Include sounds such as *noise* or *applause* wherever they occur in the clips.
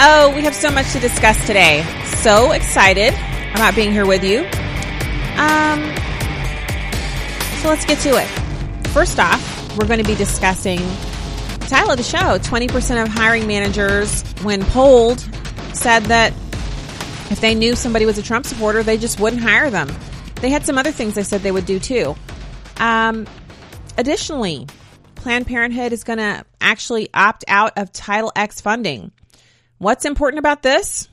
Oh, we have so much to discuss today. So excited about being here with you. Um, so let's get to it. First off, we're going to be discussing title of the show 20% of hiring managers, when polled, said that if they knew somebody was a Trump supporter, they just wouldn't hire them. They had some other things they said they would do too. Um, additionally, Planned Parenthood is going to actually opt out of Title X funding. What's important about this?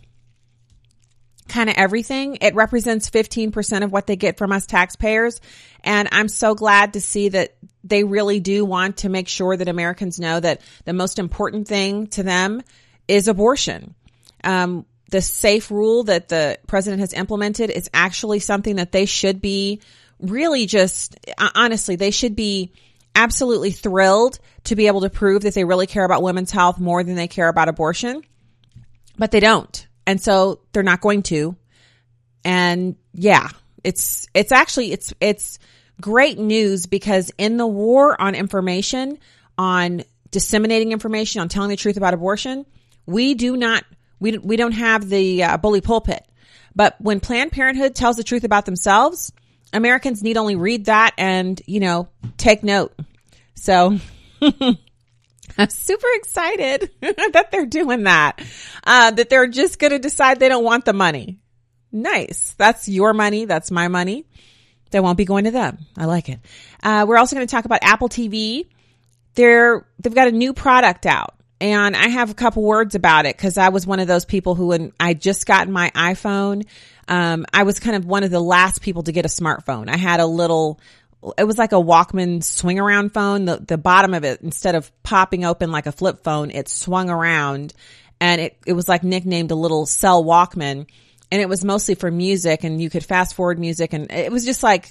Kind of everything. It represents 15% of what they get from us taxpayers. And I'm so glad to see that they really do want to make sure that Americans know that the most important thing to them is abortion. Um, the safe rule that the president has implemented is actually something that they should be really just, honestly, they should be absolutely thrilled to be able to prove that they really care about women's health more than they care about abortion but they don't. And so they're not going to. And yeah, it's, it's actually, it's, it's great news because in the war on information, on disseminating information, on telling the truth about abortion, we do not, we, we don't have the uh, bully pulpit. But when Planned Parenthood tells the truth about themselves, Americans need only read that and, you know, take note. So *laughs* *laughs* I'm super excited *laughs* that they're doing that. Uh, that they're just going to decide they don't want the money. Nice. That's your money. That's my money. They won't be going to them. I like it. Uh, we're also going to talk about Apple TV. They're, they've got a new product out and I have a couple words about it because I was one of those people who, when I just got my iPhone, um, I was kind of one of the last people to get a smartphone. I had a little it was like a Walkman swing around phone. The, the bottom of it, instead of popping open like a flip phone, it swung around and it, it was like nicknamed a little cell Walkman and it was mostly for music and you could fast forward music and it was just like,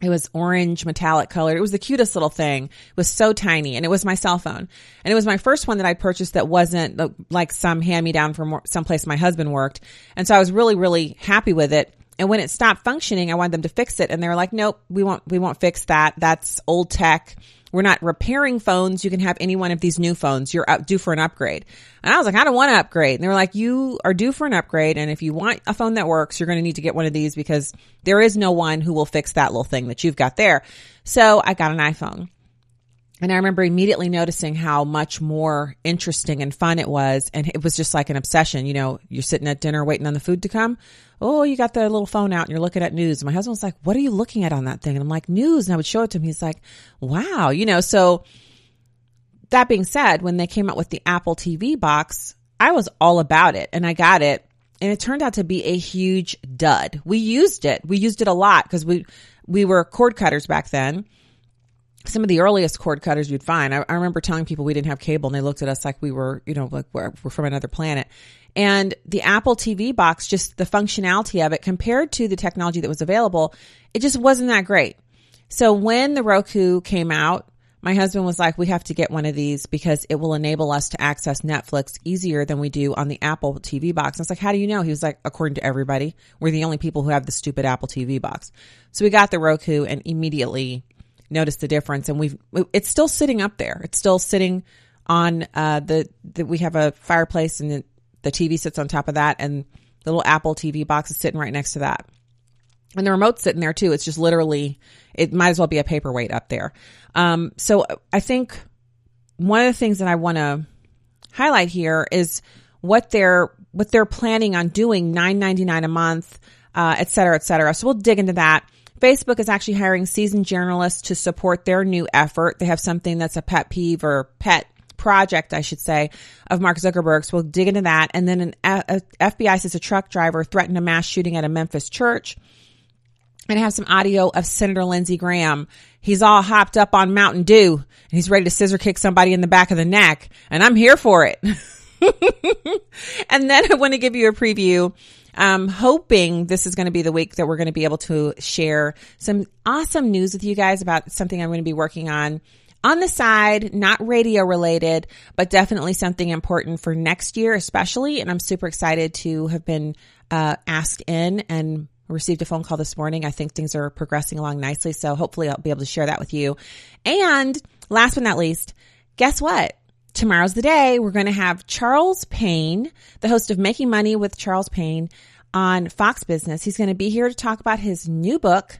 it was orange metallic colored. It was the cutest little thing. It was so tiny and it was my cell phone. And it was my first one that I purchased that wasn't like some hand me down from someplace my husband worked. And so I was really, really happy with it. And when it stopped functioning, I wanted them to fix it. And they were like, nope, we won't, we won't fix that. That's old tech. We're not repairing phones. You can have any one of these new phones. You're up, due for an upgrade. And I was like, I don't want to upgrade. And they were like, you are due for an upgrade. And if you want a phone that works, you're going to need to get one of these because there is no one who will fix that little thing that you've got there. So I got an iPhone. And I remember immediately noticing how much more interesting and fun it was. And it was just like an obsession. You know, you're sitting at dinner waiting on the food to come. Oh, you got the little phone out and you're looking at news. And my husband was like, what are you looking at on that thing? And I'm like, news. And I would show it to him. He's like, wow, you know, so that being said, when they came out with the Apple TV box, I was all about it and I got it. And it turned out to be a huge dud. We used it. We used it a lot because we, we were cord cutters back then some of the earliest cord cutters you'd find. I, I, remember telling people we didn't have cable and they looked at us like we were, you know, like we're, we're, from another planet. And the Apple TV box, just the functionality of it compared to the technology that was available, it just wasn't that great. So when the Roku came out, my husband was like, we have to get one of these because it will enable us to access Netflix easier than we do on the Apple TV box. I was like, how do you know? He was like, according to everybody, we're the only people who have the stupid Apple TV box. So we got the Roku and immediately noticed the difference. And we've, it's still sitting up there. It's still sitting on, uh, the, the we have a fireplace and the, the TV sits on top of that and the little Apple TV box is sitting right next to that. And the remote's sitting there too. It's just literally, it might as well be a paperweight up there. Um, so I think one of the things that I want to highlight here is what they're, what they're planning on doing, nine ninety nine a month, uh, et cetera, et cetera. So we'll dig into that. Facebook is actually hiring seasoned journalists to support their new effort. They have something that's a pet peeve or pet project, I should say, of Mark Zuckerberg's. We'll dig into that. And then an FBI says a truck driver threatened a mass shooting at a Memphis church. And I have some audio of Senator Lindsey Graham. He's all hopped up on Mountain Dew and he's ready to scissor kick somebody in the back of the neck. And I'm here for it. *laughs* and then I want to give you a preview. I'm hoping this is going to be the week that we're going to be able to share some awesome news with you guys about something I'm going to be working on on the side, not radio related, but definitely something important for next year, especially. And I'm super excited to have been uh, asked in and received a phone call this morning. I think things are progressing along nicely. So hopefully I'll be able to share that with you. And last but not least, guess what? Tomorrow's the day. We're going to have Charles Payne, the host of Making Money with Charles Payne on Fox Business. He's going to be here to talk about his new book.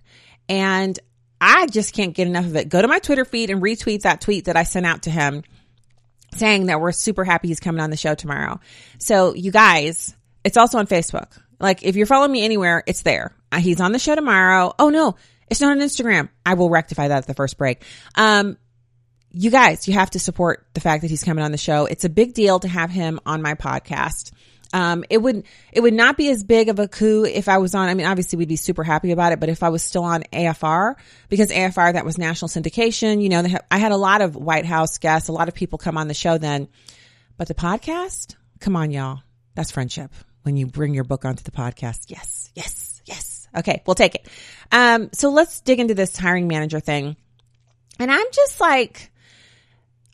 And I just can't get enough of it. Go to my Twitter feed and retweet that tweet that I sent out to him saying that we're super happy he's coming on the show tomorrow. So you guys, it's also on Facebook. Like if you're following me anywhere, it's there. Uh, he's on the show tomorrow. Oh no, it's not on Instagram. I will rectify that at the first break. Um, you guys, you have to support the fact that he's coming on the show. It's a big deal to have him on my podcast. Um, it would, it would not be as big of a coup if I was on, I mean, obviously we'd be super happy about it, but if I was still on AFR, because AFR, that was national syndication, you know, ha- I had a lot of White House guests, a lot of people come on the show then, but the podcast, come on, y'all. That's friendship when you bring your book onto the podcast. Yes, yes, yes. Okay. We'll take it. Um, so let's dig into this hiring manager thing. And I'm just like,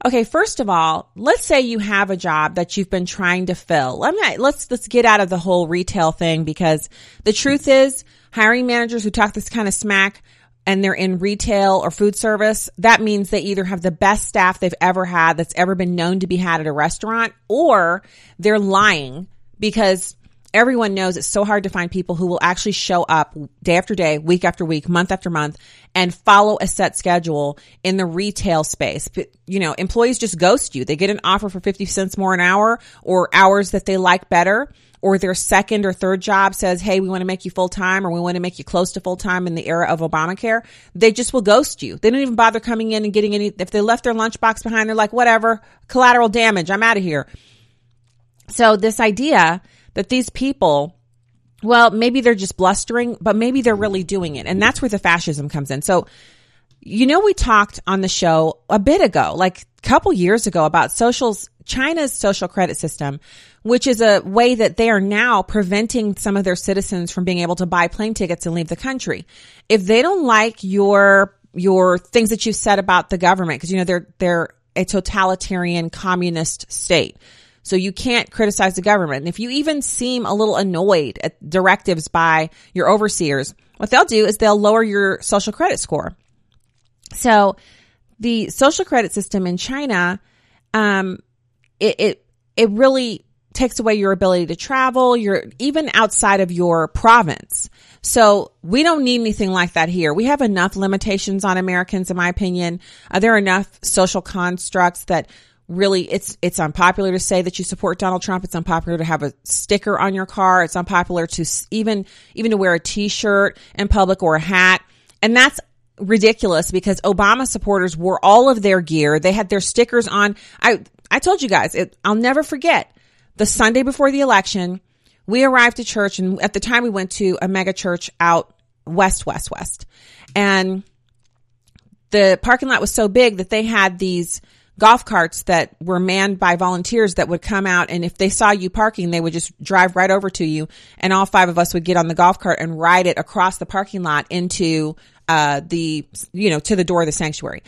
Okay, first of all, let's say you have a job that you've been trying to fill. Let's, let's get out of the whole retail thing because the truth is hiring managers who talk this kind of smack and they're in retail or food service, that means they either have the best staff they've ever had that's ever been known to be had at a restaurant or they're lying because everyone knows it's so hard to find people who will actually show up day after day, week after week, month after month and follow a set schedule in the retail space. But, you know, employees just ghost you. They get an offer for 50 cents more an hour or hours that they like better or their second or third job says, Hey, we want to make you full time or we want to make you close to full time in the era of Obamacare. They just will ghost you. They don't even bother coming in and getting any, if they left their lunchbox behind, they're like, whatever, collateral damage. I'm out of here. So this idea that these people, well, maybe they're just blustering, but maybe they're really doing it. And that's where the fascism comes in. So, you know, we talked on the show a bit ago, like a couple years ago about socials, China's social credit system, which is a way that they are now preventing some of their citizens from being able to buy plane tickets and leave the country. If they don't like your, your things that you've said about the government, because you know, they're, they're a totalitarian communist state. So you can't criticize the government. And if you even seem a little annoyed at directives by your overseers, what they'll do is they'll lower your social credit score. So the social credit system in China, um, it, it, it really takes away your ability to travel, even outside of your province. So we don't need anything like that here. We have enough limitations on Americans, in my opinion. Uh, there are enough social constructs that really it's it's unpopular to say that you support Donald Trump. It's unpopular to have a sticker on your car. It's unpopular to even even to wear a t-shirt in public or a hat. And that's ridiculous because Obama supporters wore all of their gear. They had their stickers on. I I told you guys, it, I'll never forget the Sunday before the election. We arrived to church and at the time we went to a mega church out west west west. And the parking lot was so big that they had these golf carts that were manned by volunteers that would come out and if they saw you parking, they would just drive right over to you and all five of us would get on the golf cart and ride it across the parking lot into, uh, the, you know, to the door of the sanctuary.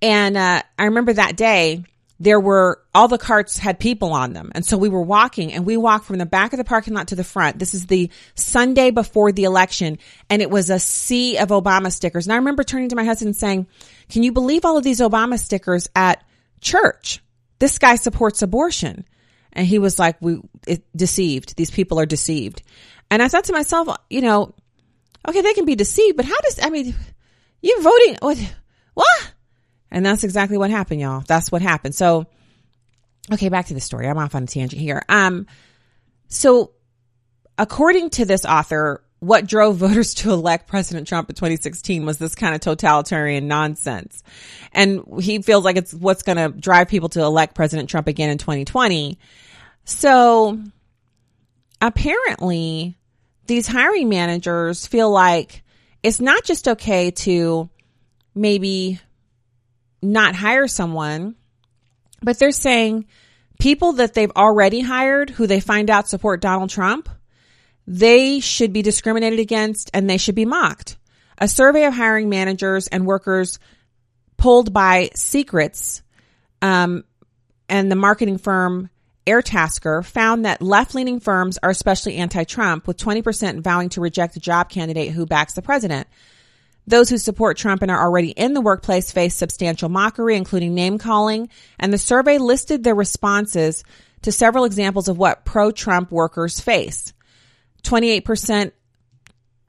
And, uh, I remember that day, there were all the carts had people on them. And so we were walking and we walked from the back of the parking lot to the front. This is the Sunday before the election and it was a sea of Obama stickers. And I remember turning to my husband and saying, can you believe all of these Obama stickers at church. This guy supports abortion. And he was like, we it, deceived. These people are deceived. And I thought to myself, you know, okay, they can be deceived, but how does, I mean, you're voting, what, what? And that's exactly what happened, y'all. That's what happened. So, okay, back to the story. I'm off on a tangent here. Um, so according to this author, what drove *laughs* voters to elect President Trump in 2016 was this kind of totalitarian nonsense. And he feels like it's what's going to drive people to elect President Trump again in 2020. So apparently these hiring managers feel like it's not just okay to maybe not hire someone, but they're saying people that they've already hired who they find out support Donald Trump, they should be discriminated against and they should be mocked. A survey of hiring managers and workers pulled by Secrets um, and the marketing firm Airtasker found that left leaning firms are especially anti Trump, with 20% vowing to reject a job candidate who backs the president. Those who support Trump and are already in the workplace face substantial mockery, including name calling, and the survey listed their responses to several examples of what pro Trump workers face. 28%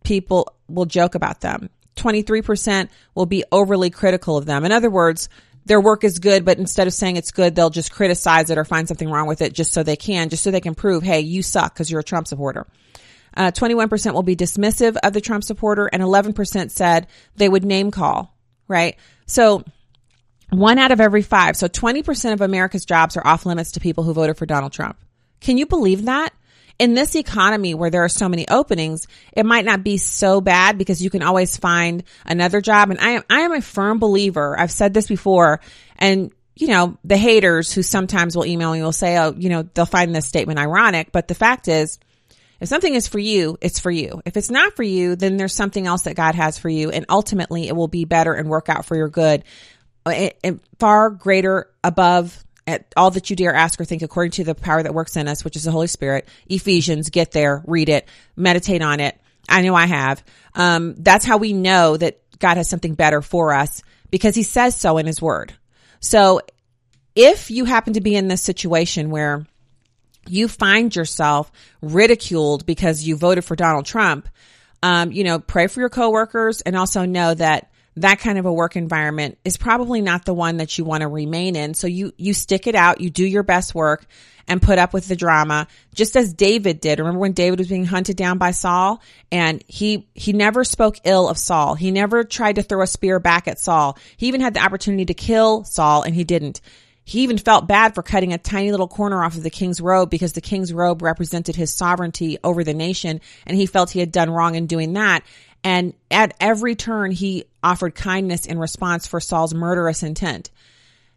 people will joke about them. 23% will be overly critical of them. In other words, their work is good, but instead of saying it's good, they'll just criticize it or find something wrong with it just so they can, just so they can prove, hey, you suck because you're a Trump supporter. Uh, 21% will be dismissive of the Trump supporter and 11% said they would name call, right? So one out of every five. So 20% of America's jobs are off limits to people who voted for Donald Trump. Can you believe that? In this economy where there are so many openings, it might not be so bad because you can always find another job. And I am, I am a firm believer. I've said this before and you know, the haters who sometimes will email me will say, oh, you know, they'll find this statement ironic. But the fact is, if something is for you, it's for you. If it's not for you, then there's something else that God has for you. And ultimately it will be better and work out for your good. Uh, it, it, far greater above at all that you dare ask or think according to the power that works in us, which is the Holy Spirit. Ephesians, get there, read it, meditate on it. I know I have. Um, that's how we know that God has something better for us because he says so in his word. So if you happen to be in this situation where you find yourself ridiculed because you voted for Donald Trump, um, you know, pray for your coworkers and also know that that kind of a work environment is probably not the one that you want to remain in. So you, you stick it out, you do your best work and put up with the drama, just as David did. Remember when David was being hunted down by Saul and he, he never spoke ill of Saul. He never tried to throw a spear back at Saul. He even had the opportunity to kill Saul and he didn't. He even felt bad for cutting a tiny little corner off of the king's robe because the king's robe represented his sovereignty over the nation and he felt he had done wrong in doing that. And at every turn, he offered kindness in response for Saul's murderous intent.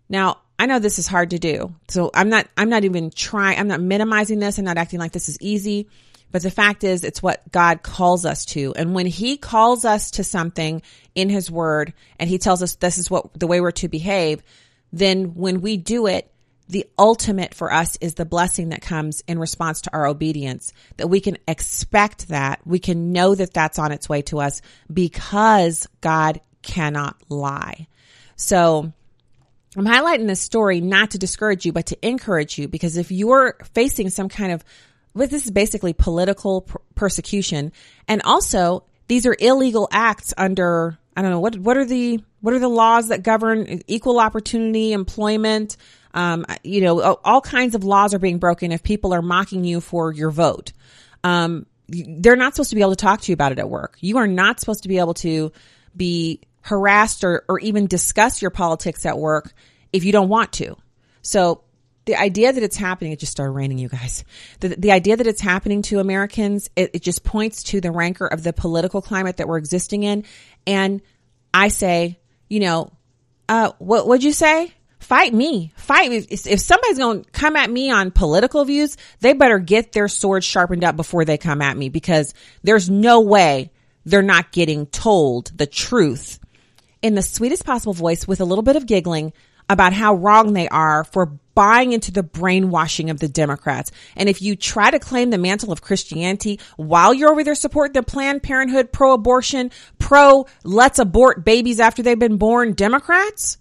Now, I know this is hard to do. So I'm not, I'm not even trying, I'm not minimizing this. I'm not acting like this is easy. But the fact is, it's what God calls us to. And when he calls us to something in his word and he tells us this is what the way we're to behave, then when we do it, the ultimate for us is the blessing that comes in response to our obedience, that we can expect that. We can know that that's on its way to us because God cannot lie. So I'm highlighting this story not to discourage you, but to encourage you because if you're facing some kind of, well, this is basically political per- persecution and also these are illegal acts under, I don't know, what, what are the, what are the laws that govern equal opportunity, employment, um, you know, all kinds of laws are being broken if people are mocking you for your vote. Um, they're not supposed to be able to talk to you about it at work. You are not supposed to be able to be harassed or, or even discuss your politics at work if you don't want to. So the idea that it's happening, it just started raining, you guys. The, the idea that it's happening to Americans, it, it just points to the rancor of the political climate that we're existing in. And I say, you know, uh, what would you say? Fight me. Fight me. If somebody's going to come at me on political views, they better get their sword sharpened up before they come at me because there's no way they're not getting told the truth in the sweetest possible voice with a little bit of giggling about how wrong they are for buying into the brainwashing of the Democrats. And if you try to claim the mantle of Christianity while you're over there supporting the Planned Parenthood, pro-abortion, pro let's abort babies after they've been born Democrats,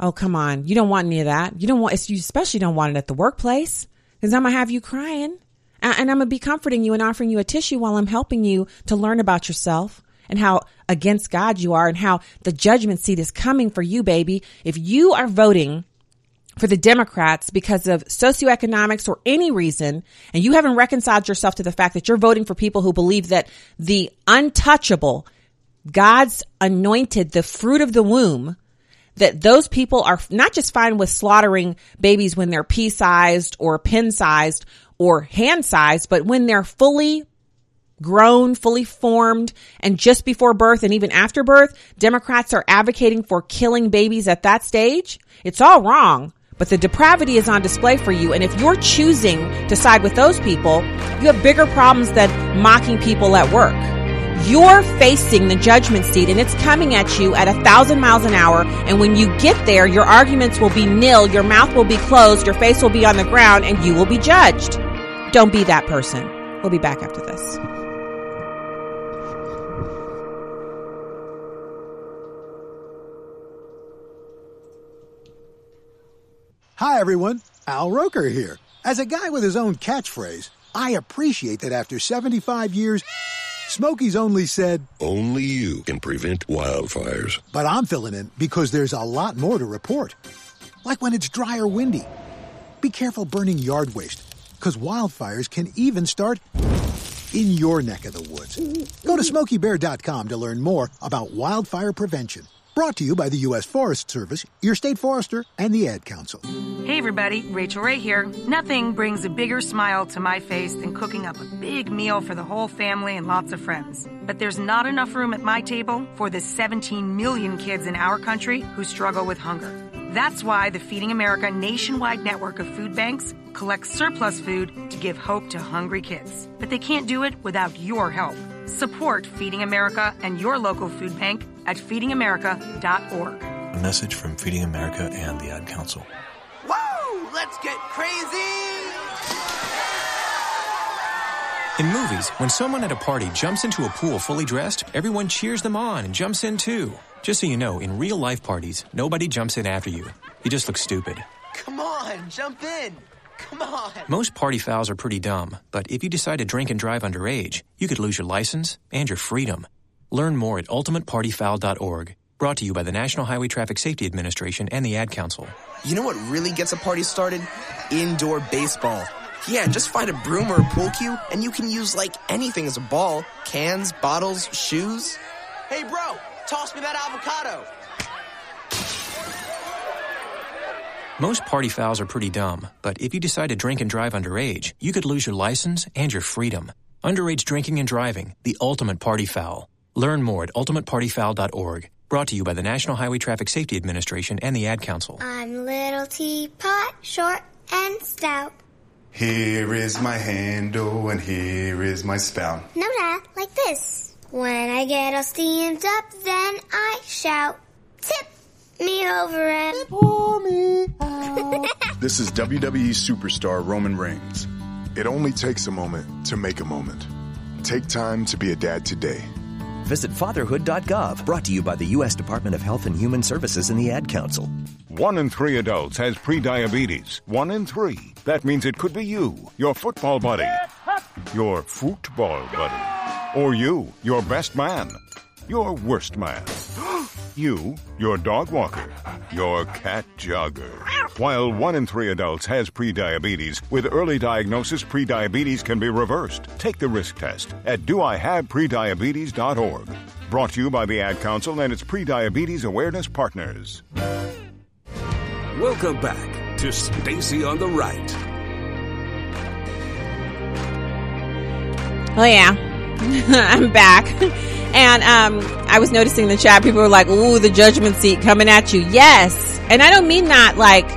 Oh, come on. You don't want any of that. You don't want, you especially don't want it at the workplace because I'm going to have you crying and I'm going to be comforting you and offering you a tissue while I'm helping you to learn about yourself and how against God you are and how the judgment seat is coming for you, baby. If you are voting for the Democrats because of socioeconomics or any reason, and you haven't reconciled yourself to the fact that you're voting for people who believe that the untouchable, God's anointed, the fruit of the womb, that those people are not just fine with slaughtering babies when they're pea sized or pin sized or hand sized, but when they're fully grown, fully formed, and just before birth and even after birth, Democrats are advocating for killing babies at that stage. It's all wrong. But the depravity is on display for you. And if you're choosing to side with those people, you have bigger problems than mocking people at work. You're facing the judgment seat and it's coming at you at a thousand miles an hour. And when you get there, your arguments will be nil, your mouth will be closed, your face will be on the ground, and you will be judged. Don't be that person. We'll be back after this. Hi, everyone. Al Roker here. As a guy with his own catchphrase, I appreciate that after 75 years, Smokey's only said, Only you can prevent wildfires. But I'm filling in because there's a lot more to report. Like when it's dry or windy. Be careful burning yard waste, because wildfires can even start in your neck of the woods. Go to smokeybear.com to learn more about wildfire prevention. Brought to you by the U.S. Forest Service, your state forester, and the Ad Council. Hey everybody, Rachael Ray here. Nothing brings a bigger smile to my face than cooking up a big meal for the whole family and lots of friends. But there's not enough room at my table for the 17 million kids in our country who struggle with hunger. That's why the Feeding America nationwide network of food banks collects surplus food to give hope to hungry kids. But they can't do it without your help. Support Feeding America and your local food bank at feedingamerica.org. A message from Feeding America and the Ad Council. Woo! Let's get crazy! In movies, when someone at a party jumps into a pool fully dressed, everyone cheers them on and jumps in too. Just so you know, in real life parties, nobody jumps in after you. You just look stupid. Come on, jump in! Come on! Most party fouls are pretty dumb, but if you decide to drink and drive underage, you could lose your license and your freedom. Learn more at ultimatepartyfoul.org. Brought to you by the National Highway Traffic Safety Administration and the Ad Council. You know what really gets a party started? Indoor baseball. Yeah, just find a broom or a pool cue, and you can use like anything as a ball cans, bottles, shoes. Hey, bro, toss me that avocado. Most party fouls are pretty dumb, but if you decide to drink and drive underage, you could lose your license and your freedom. Underage drinking and driving, the ultimate party foul. Learn more at ultimatepartyfoul.org. Brought to you by the National Highway Traffic Safety Administration and the Ad Council. I'm little teapot, short and stout. Here is my handle and here is my spout. No, Dad, like this. When I get all steamed up, then I shout, tip me over and pour me out. *laughs* This is WWE superstar Roman Reigns. It only takes a moment to make a moment. Take time to be a dad today. Visit fatherhood.gov, brought to you by the U.S. Department of Health and Human Services and the Ad Council. One in three adults has prediabetes. One in three. That means it could be you, your football buddy, your football buddy, or you, your best man, your worst man, *gasps* you, your dog walker, your cat jogger. While one in three adults has prediabetes, with early diagnosis, prediabetes can be reversed. Take the risk test at doihaveprediabetes.org. Brought to you by the Ad Council and its prediabetes awareness partners. Welcome back to Stacy on the Right. Oh yeah, *laughs* I'm back. *laughs* And um, I was noticing in the chat, people were like, "Ooh, the judgment seat coming at you." Yes, and I don't mean that like,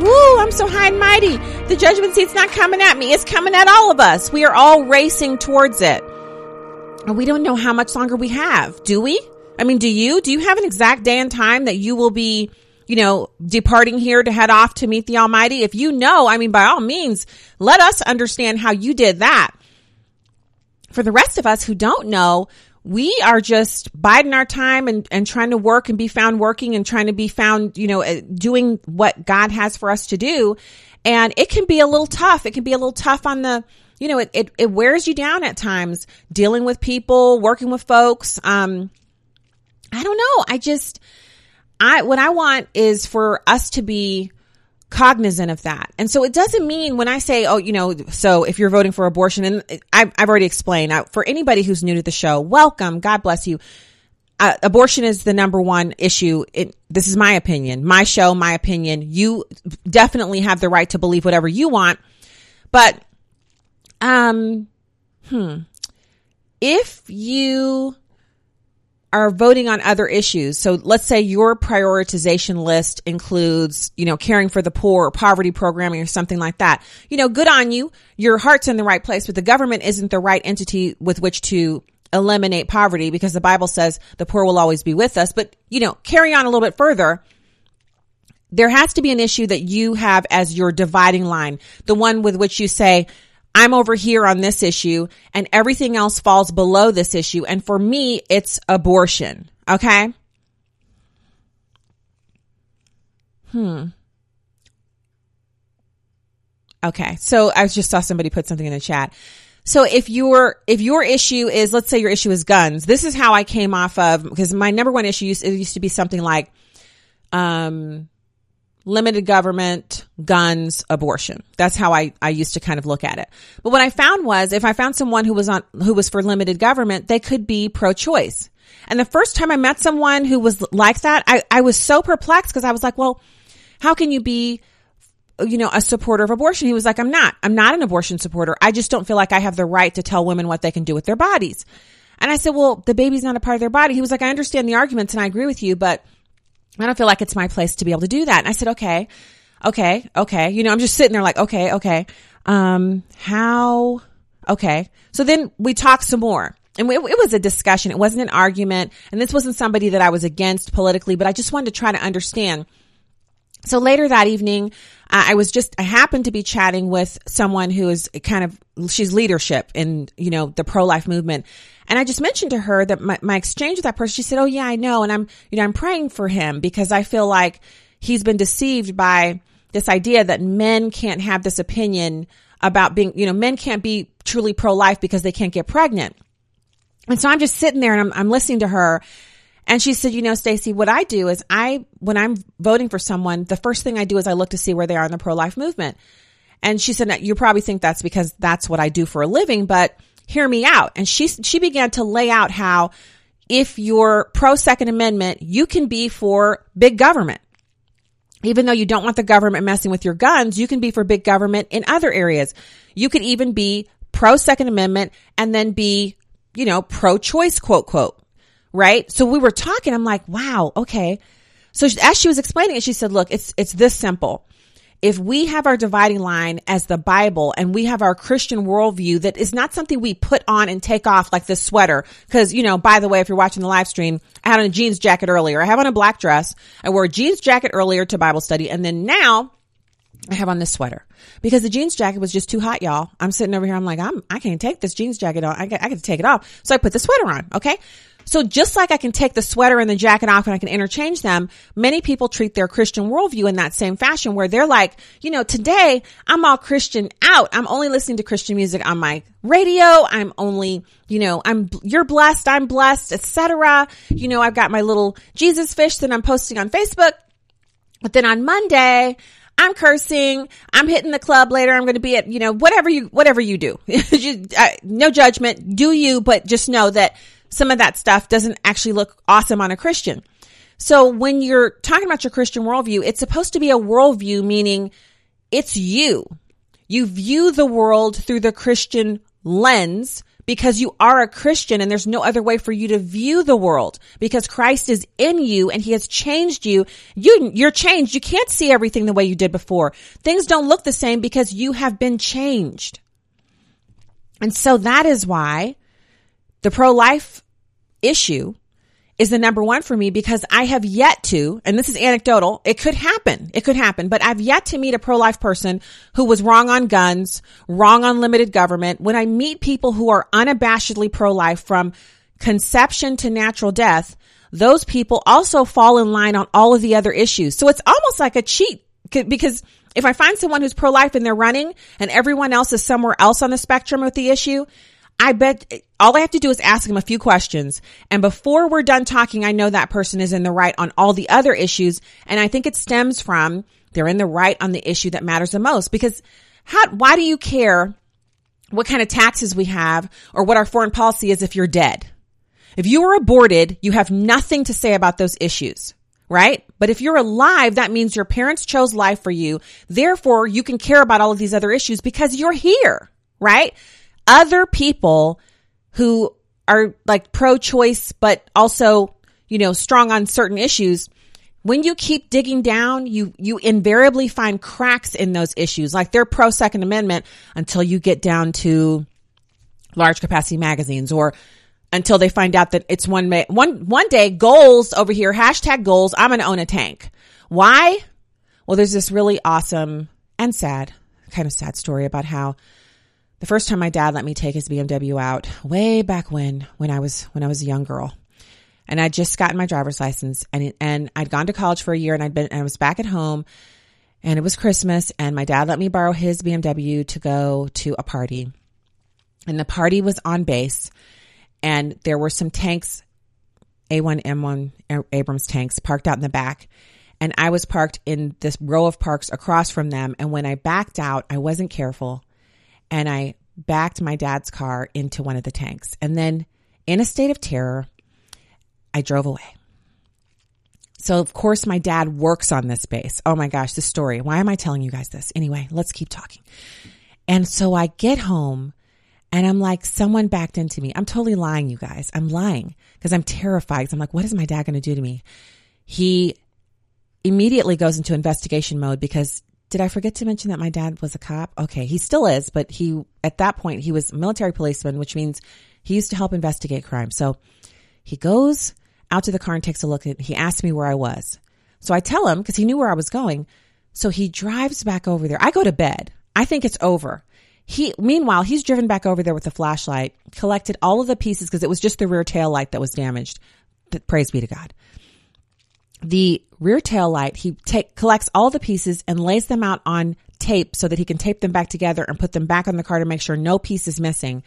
"Ooh, I'm so high and mighty." The judgment seat's not coming at me; it's coming at all of us. We are all racing towards it, and we don't know how much longer we have. Do we? I mean, do you? Do you have an exact day and time that you will be? you know, departing here to head off to meet the Almighty. If you know, I mean, by all means, let us understand how you did that. For the rest of us who don't know, we are just biding our time and, and trying to work and be found working and trying to be found, you know, uh, doing what God has for us to do. And it can be a little tough. It can be a little tough on the, you know, it, it, it wears you down at times dealing with people, working with folks. Um, I don't know. I just, I, what I want is for us to be cognizant of that. And so it doesn't mean when I say, oh, you know, so if you're voting for abortion, and I've, I've already explained uh, for anybody who's new to the show, welcome. God bless you. Uh, abortion is the number one issue. It, this is my opinion, my show, my opinion. You definitely have the right to believe whatever you want, but, um, hmm, if you are voting on other issues. So let's say your prioritization list includes, you know, caring for the poor or poverty programming or something like that. You know, good on you. Your heart's in the right place, but the government isn't the right entity with which to eliminate poverty because the Bible says the poor will always be with us. But, you know, carry on a little bit further. There has to be an issue that you have as your dividing line, the one with which you say, I'm over here on this issue and everything else falls below this issue. And for me, it's abortion. Okay. Hmm. Okay. So I just saw somebody put something in the chat. So if your, if your issue is, let's say your issue is guns, this is how I came off of, because my number one issue used, it used to be something like, um, limited government, guns, abortion. That's how I, I used to kind of look at it. But what I found was if I found someone who was on, who was for limited government, they could be pro-choice. And the first time I met someone who was like that, I, I was so perplexed because I was like, well, how can you be, you know, a supporter of abortion? He was like, I'm not. I'm not an abortion supporter. I just don't feel like I have the right to tell women what they can do with their bodies. And I said, well, the baby's not a part of their body. He was like, I understand the arguments and I agree with you, but I don't feel like it's my place to be able to do that. And I said, okay, okay, okay. You know, I'm just sitting there like, okay, okay. Um, how, okay. So then we talked some more and it, it was a discussion. It wasn't an argument. And this wasn't somebody that I was against politically, but I just wanted to try to understand. So later that evening, I was just, I happened to be chatting with someone who is kind of, she's leadership in, you know, the pro-life movement. And I just mentioned to her that my, my exchange with that person, she said, Oh yeah, I know. And I'm, you know, I'm praying for him because I feel like he's been deceived by this idea that men can't have this opinion about being, you know, men can't be truly pro-life because they can't get pregnant. And so I'm just sitting there and I'm, I'm listening to her and she said, you know, Stacy, what I do is I, when I'm voting for someone, the first thing I do is I look to see where they are in the pro-life movement. And she said, you probably think that's because that's what I do for a living, but hear me out. And she, she began to lay out how if you're pro second amendment, you can be for big government. Even though you don't want the government messing with your guns, you can be for big government in other areas. You could even be pro second amendment and then be, you know, pro choice, quote, quote. Right. So we were talking. I'm like, wow. Okay. So as she was explaining it, she said, look, it's, it's this simple if we have our dividing line as the Bible and we have our Christian worldview that is not something we put on and take off like this sweater. Cause, you know, by the way, if you're watching the live stream, I had on a jeans jacket earlier. I have on a black dress. I wore a jeans jacket earlier to Bible study. And then now I have on this sweater because the jeans jacket was just too hot, y'all. I'm sitting over here. I'm like, I'm, I can't take this jeans jacket on. I I got to take it off. So I put the sweater on. Okay. So just like I can take the sweater and the jacket off and I can interchange them, many people treat their Christian worldview in that same fashion where they're like, you know, today I'm all Christian out. I'm only listening to Christian music on my radio. I'm only, you know, I'm, you're blessed. I'm blessed, etc. You know, I've got my little Jesus fish that I'm posting on Facebook. But then on Monday, I'm cursing. I'm hitting the club later. I'm going to be at, you know, whatever you, whatever you do. *laughs* Uh, no judgment. Do you, but just know that some of that stuff doesn't actually look awesome on a Christian. So when you're talking about your Christian worldview, it's supposed to be a worldview, meaning it's you. You view the world through the Christian lens because you are a Christian and there's no other way for you to view the world because Christ is in you and he has changed you. You, you're changed. You can't see everything the way you did before. Things don't look the same because you have been changed. And so that is why the pro-life issue is the number one for me because I have yet to, and this is anecdotal, it could happen, it could happen, but I've yet to meet a pro-life person who was wrong on guns, wrong on limited government. When I meet people who are unabashedly pro-life from conception to natural death, those people also fall in line on all of the other issues. So it's almost like a cheat because if I find someone who's pro-life and they're running and everyone else is somewhere else on the spectrum with the issue, I bet all I have to do is ask them a few questions. And before we're done talking, I know that person is in the right on all the other issues. And I think it stems from they're in the right on the issue that matters the most because how, why do you care what kind of taxes we have or what our foreign policy is if you're dead? If you were aborted, you have nothing to say about those issues right? But if you're alive, that means your parents chose life for you. Therefore, you can care about all of these other issues because you're here, right? Other people who are like pro-choice, but also, you know, strong on certain issues, when you keep digging down, you, you invariably find cracks in those issues. Like they're pro second amendment until you get down to large capacity magazines or until they find out that it's one, one, one day goals over here, hashtag goals. I'm going to own a tank. Why? Well, there's this really awesome and sad, kind of sad story about how the first time my dad let me take his BMW out way back when, when I was, when I was a young girl and I'd just gotten my driver's license and, and I'd gone to college for a year and I'd been, and I was back at home and it was Christmas and my dad let me borrow his BMW to go to a party and the party was on base and there were some tanks, A1M1 Abrams tanks parked out in the back. And I was parked in this row of parks across from them. And when I backed out, I wasn't careful and I backed my dad's car into one of the tanks. And then in a state of terror, I drove away. So of course my dad works on this base. Oh my gosh, this story. Why am I telling you guys this? Anyway, let's keep talking. And so I get home and I'm like, someone backed into me. I'm totally lying, you guys. I'm lying because I'm terrified. I'm like, what is my dad going to do to me? He immediately goes into investigation mode because did I forget to mention that my dad was a cop? Okay. He still is, but he, at that point, he was a military policeman, which means he used to help investigate crime. So he goes out to the car and takes a look at, he asked me where I was. So I tell him because he knew where I was going. So he drives back over there. I go to bed. I think it's over. He, meanwhile, he's driven back over there with the flashlight, collected all of the pieces because it was just the rear tail light that was damaged. Praise be to God. The rear tail light, he take, collects all the pieces and lays them out on tape so that he can tape them back together and put them back on the car to make sure no piece is missing.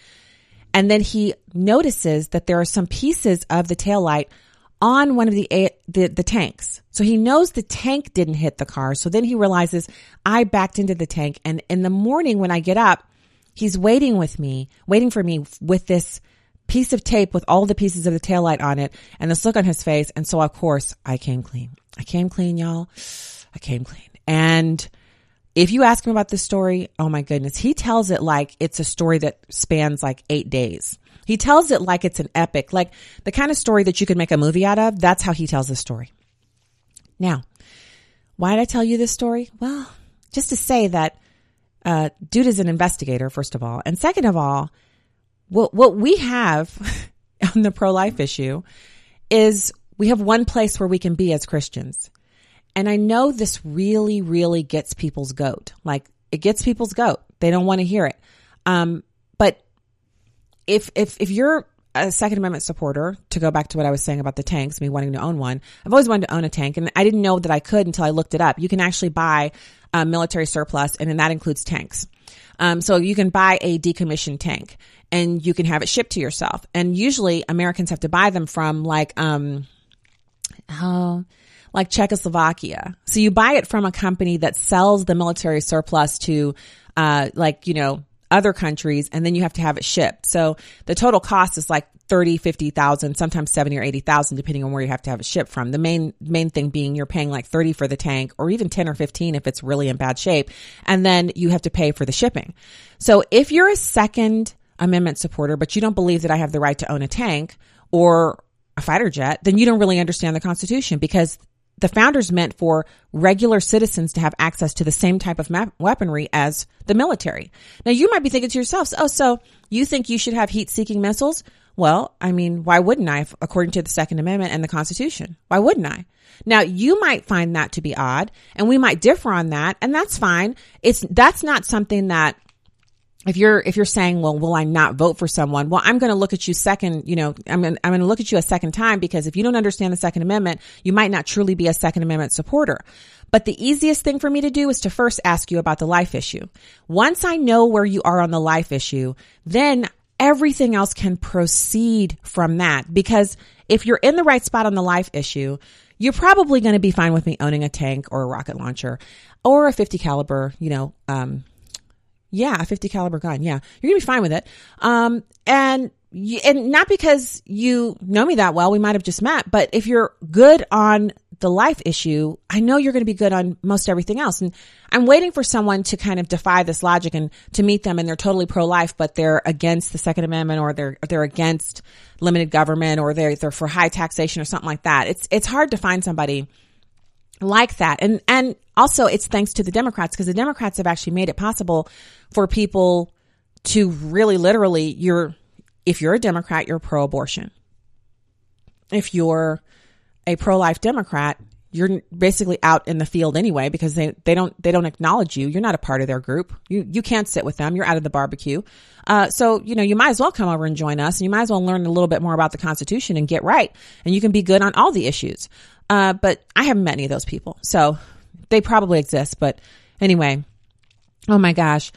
And then he notices that there are some pieces of the tail light on one of the, the, the tanks. So he knows the tank didn't hit the car. So then he realizes I backed into the tank. And in the morning when I get up, he's waiting with me, waiting for me with this piece of tape with all the pieces of the tail light on it and this look on his face. And so of course I came clean. I came clean, y'all. I came clean. And if you ask him about this story, oh my goodness, he tells it like it's a story that spans like eight days. He tells it like it's an epic, like the kind of story that you could make a movie out of. That's how he tells the story. Now, why did I tell you this story? Well, just to say that uh, dude is an investigator, first of all, and second of all, what what we have *laughs* on the pro life issue is we have one place where we can be as Christians, and I know this really, really gets people's goat. Like it gets people's goat. They don't want to hear it. Um, but if, if, if you're a Second Amendment supporter, to go back to what I was saying about the tanks, me wanting to own one, I've always wanted to own a tank and I didn't know that I could until I looked it up. You can actually buy military surplus and then that includes tanks. Um, so you can buy a decommissioned tank and you can have it shipped to yourself. And usually Americans have to buy them from like, um, oh, like Czechoslovakia. So you buy it from a company that sells the military surplus to, uh, like, you know, other countries and then you have to have it shipped. So the total cost is like 30, 50,000, sometimes 70 or 80,000 depending on where you have to have it shipped from. The main main thing being you're paying like 30 for the tank or even 10 or 15 if it's really in bad shape and then you have to pay for the shipping. So if you're a second amendment supporter but you don't believe that I have the right to own a tank or a fighter jet, then you don't really understand the Constitution because the founders meant for regular citizens to have access to the same type of map- weaponry as the military. Now you might be thinking to yourselves, oh, so you think you should have heat seeking missiles? Well, I mean, why wouldn't I, according to the Second Amendment and the Constitution? Why wouldn't I? Now, you might find that to be odd, and we might differ on that, and that's fine. It's, that's not something that if you're if you're saying, well, will I not vote for someone? Well, I'm going to look at you second. You know, I'm going I'm going to look at you a second time because if you don't understand the Second Amendment, you might not truly be a Second Amendment supporter. But the easiest thing for me to do is to first ask you about the life issue. Once I know where you are on the life issue, then everything else can proceed from that. Because if you're in the right spot on the life issue, you're probably going to be fine with me owning a tank or a rocket launcher or a 50 caliber, you know, um, yeah, a 50 caliber gun. Yeah. You're going to be fine with it. Um, and and not because you know me that well, we might have just met, but if you're good on the life issue, I know you're going to be good on most everything else. And I'm waiting for someone to kind of defy this logic and to meet them and they're totally pro-life, but they're against the second amendment or they're, they're against limited government or they're, they're for high taxation or something like that. It's, it's hard to find somebody like that. And, and also it's thanks to the Democrats because the Democrats have actually made it possible for people to really literally, you're, if you're a Democrat, you're pro abortion. If you're a pro life Democrat, you're basically out in the field anyway because they, they don't they don't acknowledge you. You're not a part of their group. You you can't sit with them. You're out of the barbecue. Uh, so you know you might as well come over and join us, and you might as well learn a little bit more about the Constitution and get right. And you can be good on all the issues. Uh, but I haven't met any of those people, so they probably exist. But anyway, oh my gosh,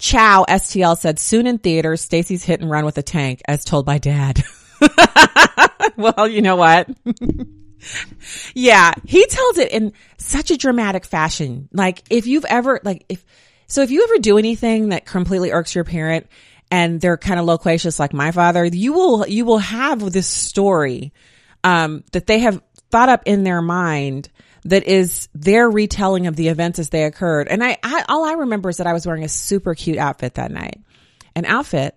Chow STL said soon in theaters, Stacy's hit and run with a tank, as told by Dad. *laughs* well, you know what? *laughs* yeah, he tells it in such a dramatic fashion. Like if you've ever like if so if you ever do anything that completely irks your parent and they're kind of loquacious like my father, you will you will have this story um that they have thought up in their mind that is their retelling of the events as they occurred. And I, I all I remember is that I was wearing a super cute outfit that night. An outfit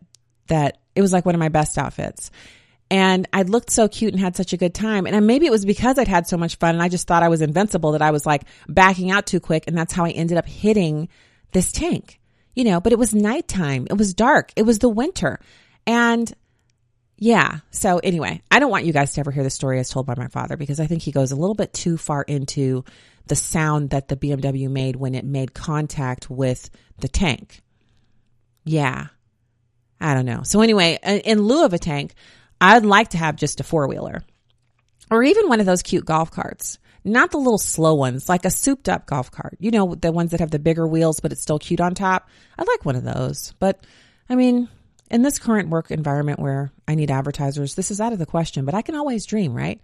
that it was like one of my best outfits and I looked so cute and had such a good time. And maybe it was because I'd had so much fun and I just thought I was invincible that I was like backing out too quick. And that's how I ended up hitting this tank, you know, but it was nighttime. It was dark. It was the winter. And yeah. So anyway, I don't want you guys to ever hear the story as told by my father because I think he goes a little bit too far into the sound that the BMW made when it made contact with the tank. Yeah. I don't know. So anyway, in lieu of a tank, I'd like to have just a four wheeler or even one of those cute golf carts. Not the little slow ones, like a souped up golf cart. You know, the ones that have the bigger wheels, but it's still cute on top. I'd like one of those. But I mean, in this current work environment where I need advertisers, this is out of the question, but I can always dream, right?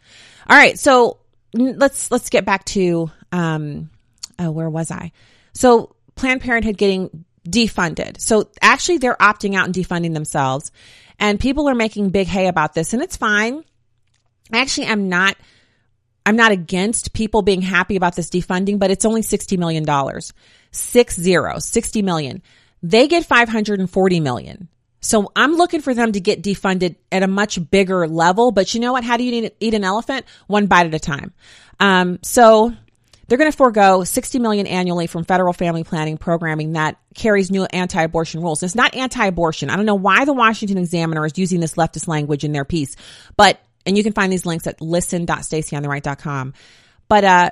All right. So let's, let's get back to, um, uh, where was I? So Planned Parenthood getting defunded. So actually they're opting out and defunding themselves. And people are making big hay about this and it's fine. Actually, I'm not, I'm not against people being happy about this defunding, but it's only $60 million. Six zero, 60 million. They get 540 million. So I'm looking for them to get defunded at a much bigger level. But you know what? How do you eat an elephant? One bite at a time. Um, so they're going to forego 60 million annually from federal family planning programming that carries new anti-abortion rules. It's not anti-abortion. I don't know why the Washington Examiner is using this leftist language in their piece, but, and you can find these links at listen.stacyontheright.com. But, uh,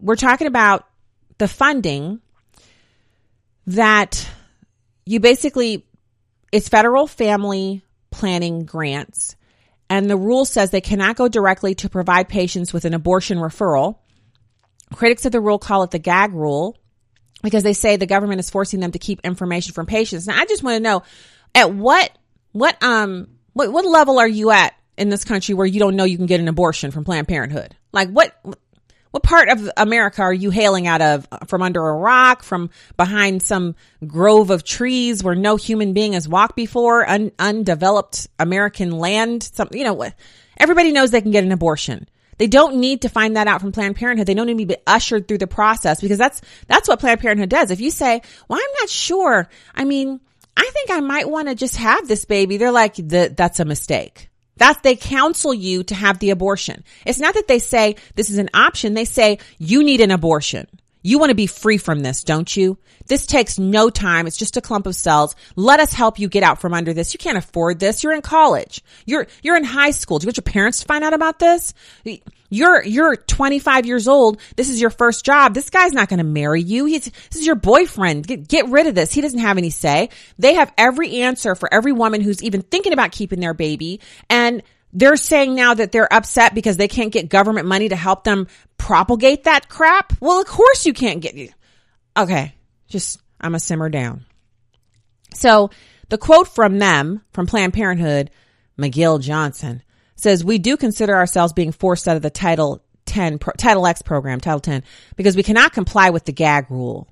we're talking about the funding that you basically, it's federal family planning grants. And the rule says they cannot go directly to provide patients with an abortion referral Critics of the rule call it the gag rule because they say the government is forcing them to keep information from patients. Now, I just want to know at what, what, um, what, what level are you at in this country where you don't know you can get an abortion from Planned Parenthood? Like what, what part of America are you hailing out of? From under a rock? From behind some grove of trees where no human being has walked before? Un- undeveloped American land? Some, you know? Everybody knows they can get an abortion. They don't need to find that out from Planned Parenthood. They don't need to be ushered through the process because that's, that's what Planned Parenthood does. If you say, well, I'm not sure. I mean, I think I might want to just have this baby. They're like, that's a mistake. That's, they counsel you to have the abortion. It's not that they say this is an option. They say you need an abortion. You want to be free from this, don't you? This takes no time. It's just a clump of cells. Let us help you get out from under this. You can't afford this. You're in college. You're, you're in high school. Do you want your parents to find out about this? You're, you're 25 years old. This is your first job. This guy's not going to marry you. He's, this is your boyfriend. Get, get rid of this. He doesn't have any say. They have every answer for every woman who's even thinking about keeping their baby. And they're saying now that they're upset because they can't get government money to help them propagate that crap. Well, of course you can't get, okay, just, I'm a simmer down. So the quote from them, from Planned Parenthood, McGill Johnson says, we do consider ourselves being forced out of the Title 10, Title X program, Title 10, because we cannot comply with the gag rule.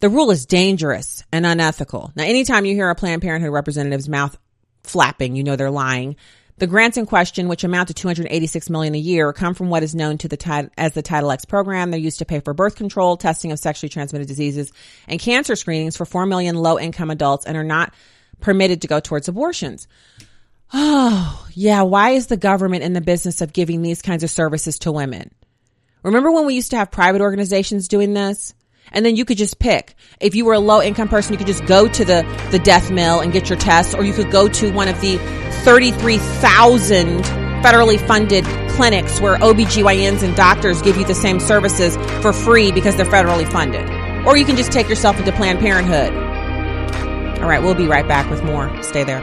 The rule is dangerous and unethical. Now, anytime you hear a Planned Parenthood representative's mouth flapping, you know they're lying. The grants in question, which amount to 286 million a year, come from what is known to the as the Title X program. They're used to pay for birth control, testing of sexually transmitted diseases, and cancer screenings for 4 million low income adults and are not permitted to go towards abortions. Oh, *sighs* yeah. Why is the government in the business of giving these kinds of services to women? Remember when we used to have private organizations doing this? And then you could just pick. If you were a low income person, you could just go to the, the death mill and get your tests, or you could go to one of the 33,000 federally funded clinics where OBGYNs and doctors give you the same services for free because they're federally funded. Or you can just take yourself into Planned Parenthood. All right, we'll be right back with more. Stay there.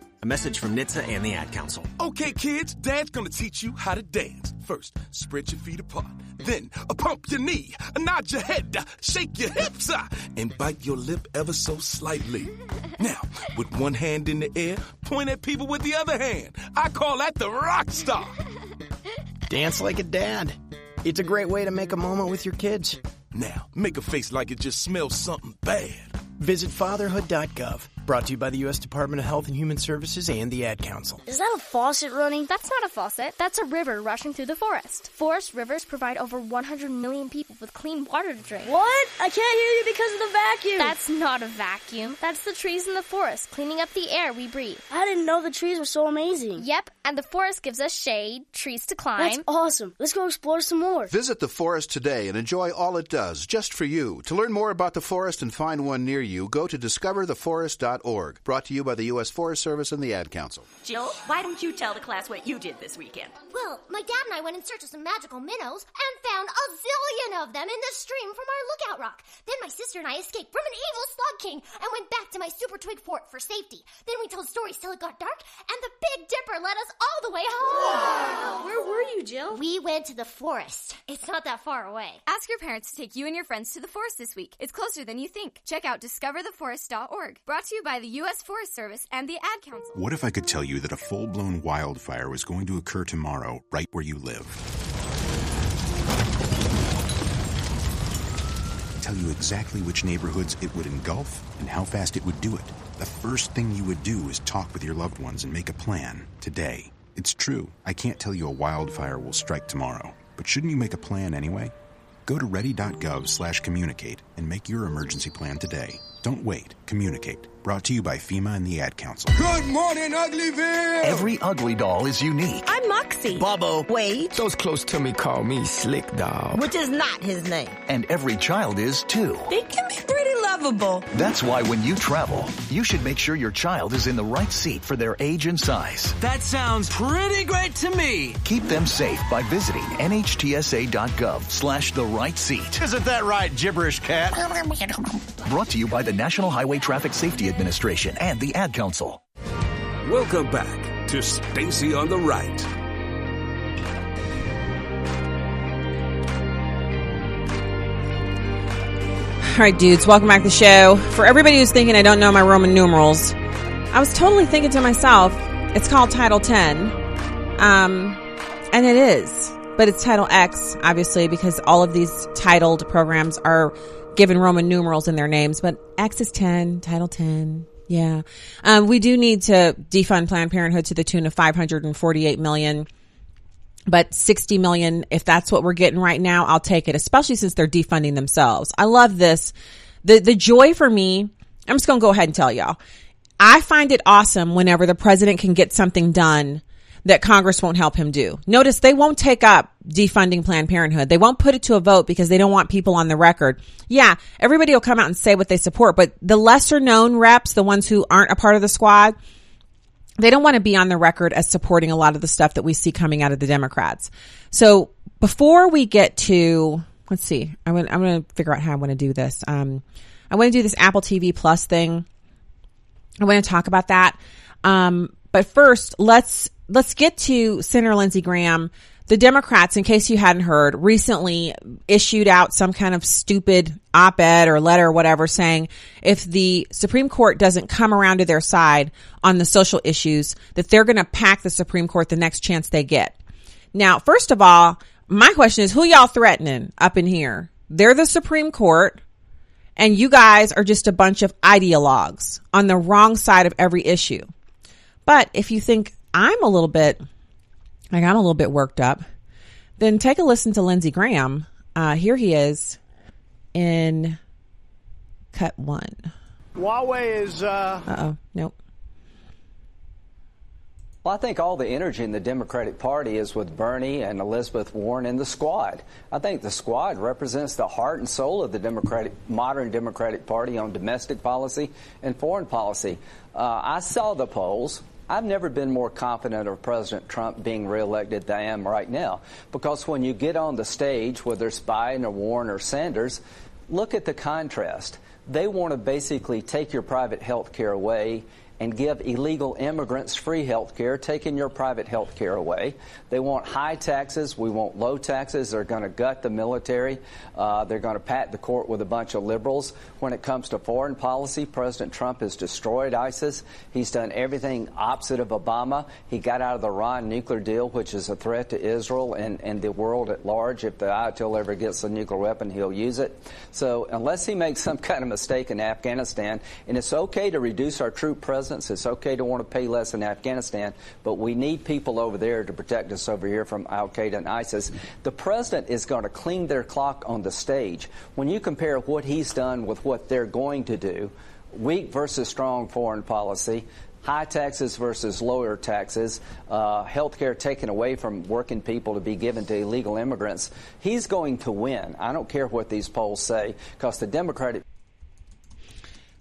A message from NHTSA and the Ad Council. Okay, kids, Dad's gonna teach you how to dance. First, spread your feet apart. Then, uh, pump your knee, uh, nod your head, uh, shake your hips, uh, and bite your lip ever so slightly. Now, with one hand in the air, point at people with the other hand. I call that the rock star. Dance like a dad. It's a great way to make a moment with your kids. Now, make a face like it just smells something bad. Visit fatherhood.gov. Brought to you by the U.S. Department of Health and Human Services and the Ad Council. Is that a faucet running? That's not a faucet. That's a river rushing through the forest. Forest rivers provide over 100 million people with clean water to drink. What? I can't hear you because of the vacuum. That's not a vacuum. That's the trees in the forest cleaning up the air we breathe. I didn't know the trees were so amazing. Yep, and the forest gives us shade, trees to climb. That's awesome. Let's go explore some more. Visit the forest today and enjoy all it does just for you. To learn more about the forest and find one near you, go to discovertheforest.org. Brought to you by the U.S. Forest Service and the Ad Council. Jill, why don't you tell the class what you did this weekend? Well, my dad and I went in search of some magical minnows and found a zillion of them in the stream from our lookout rock. Then my sister and I escaped from an evil slug king and went back to my super twig fort for safety. Then we told stories till it got dark, and the Big Dipper led us all the way home. Wow. Where were you, Jill? We went to the forest. It's not that far away. Ask your parents to take you and your friends to the forest this week. It's closer than you think. Check out discovertheforest.org. Brought to you by the U.S. Forest Service and the Ad Council. What if I could tell you that a full blown wildfire was going to occur tomorrow right where you live? Tell you exactly which neighborhoods it would engulf and how fast it would do it. The first thing you would do is talk with your loved ones and make a plan today. It's true, I can't tell you a wildfire will strike tomorrow, but shouldn't you make a plan anyway? Go to ready.gov slash communicate and make your emergency plan today. Don't wait. Communicate. Brought to you by FEMA and the Ad Council. Good morning, Uglyville! Every ugly doll is unique. I'm Moxy. Bobo. Wade. Those close to me call me Slick Doll. Which is not his name. And every child is too. They can be pretty lovable. That's why when you travel, you should make sure your child is in the right seat for their age and size. That sounds pretty great to me. Keep them safe by visiting nhtsa.gov slash the right seat. Isn't that right, gibberish cat? Brought to you by the National Highway Traffic Safety Administration and the Ad Council. Welcome back to Stacy on the Right. All right, dudes, welcome back to the show. For everybody who's thinking I don't know my Roman numerals, I was totally thinking to myself, it's called Title 10. Um, and it is, but it's Title X, obviously, because all of these titled programs are given Roman numerals in their names, but X is 10, Title 10. Yeah. Um, we do need to defund Planned Parenthood to the tune of 548 million but 60 million, if that's what we're getting right now, I'll take it, especially since they're defunding themselves. I love this. The, the joy for me, I'm just going to go ahead and tell y'all. I find it awesome whenever the president can get something done that Congress won't help him do. Notice they won't take up defunding Planned Parenthood. They won't put it to a vote because they don't want people on the record. Yeah, everybody will come out and say what they support, but the lesser known reps, the ones who aren't a part of the squad, they don't want to be on the record as supporting a lot of the stuff that we see coming out of the Democrats. So before we get to, let's see, I'm going, I'm going to figure out how I want to do this. Um, I want to do this Apple TV Plus thing. I want to talk about that. Um, but first, let's let's get to Senator Lindsey Graham. The Democrats, in case you hadn't heard, recently issued out some kind of stupid op-ed or letter or whatever saying if the Supreme Court doesn't come around to their side on the social issues, that they're going to pack the Supreme Court the next chance they get. Now, first of all, my question is who y'all threatening up in here? They're the Supreme Court and you guys are just a bunch of ideologues on the wrong side of every issue. But if you think I'm a little bit, like I'm a little bit worked up, then take a listen to Lindsey Graham. Uh, here he is in cut one. Huawei is. Uh oh. Nope. Well, I think all the energy in the Democratic Party is with Bernie and Elizabeth Warren and the squad. I think the squad represents the heart and soul of the Democratic, modern Democratic Party on domestic policy and foreign policy. Uh, I saw the polls. I've never been more confident of President Trump being reelected than I am right now. Because when you get on the stage, whether it's Biden or Warren or Sanders, look at the contrast. They want to basically take your private health care away and give illegal immigrants free health care, taking your private health care away. They want high taxes. We want low taxes. They're going to gut the military. Uh, they're going to pat the court with a bunch of liberals. When it comes to foreign policy, President Trump has destroyed ISIS. He's done everything opposite of Obama. He got out of the Iran nuclear deal, which is a threat to Israel and, and the world at large. If the Ayatollah ever gets a nuclear weapon, he'll use it. So unless he makes some *laughs* kind of mistake in Afghanistan, and it's okay to reduce our troop presence it's okay to want to pay less in Afghanistan, but we need people over there to protect us over here from Al Qaeda and ISIS. The president is going to clean their clock on the stage. When you compare what he's done with what they're going to do, weak versus strong foreign policy, high taxes versus lower taxes, uh, health care taken away from working people to be given to illegal immigrants, he's going to win. I don't care what these polls say, because the Democratic.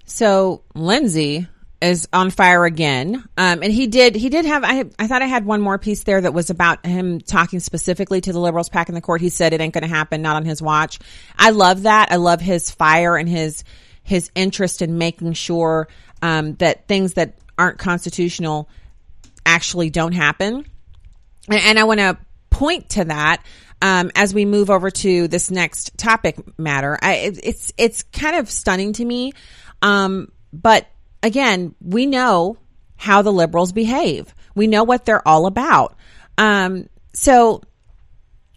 So, Lindsey is on fire again. Um, and he did, he did have, I, I thought I had one more piece there that was about him talking specifically to the liberals packing the court. He said it ain't going to happen, not on his watch. I love that. I love his fire and his, his interest in making sure, um, that things that aren't constitutional actually don't happen. And, and I want to point to that. Um, as we move over to this next topic matter, I, it's, it's kind of stunning to me. Um, but again, we know how the liberals behave. We know what they're all about. Um, so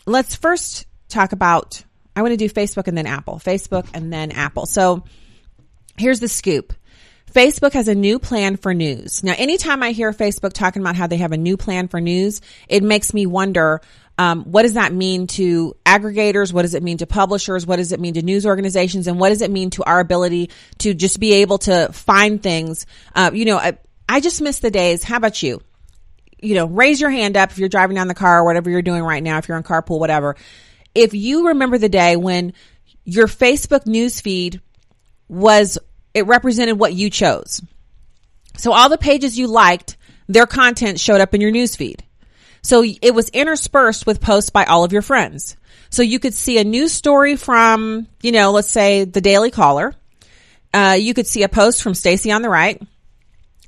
let's first talk about, I want to do Facebook and then Apple. Facebook and then Apple. So here's the scoop. Facebook has a new plan for news. Now, anytime I hear Facebook talking about how they have a new plan for news, it makes me wonder, um, what does that mean to aggregators? What does it mean to publishers? What does it mean to news organizations? And what does it mean to our ability to just be able to find things? Uh, you know, I, I just miss the days. How about you? You know, raise your hand up if you're driving down the car or whatever you're doing right now, if you're on carpool, whatever. If you remember the day when your Facebook news feed was, it represented what you chose. So all the pages you liked, their content showed up in your news feed. So it was interspersed with posts by all of your friends. So you could see a news story from, you know, let's say the Daily Caller. Uh, you could see a post from Stacy on the right.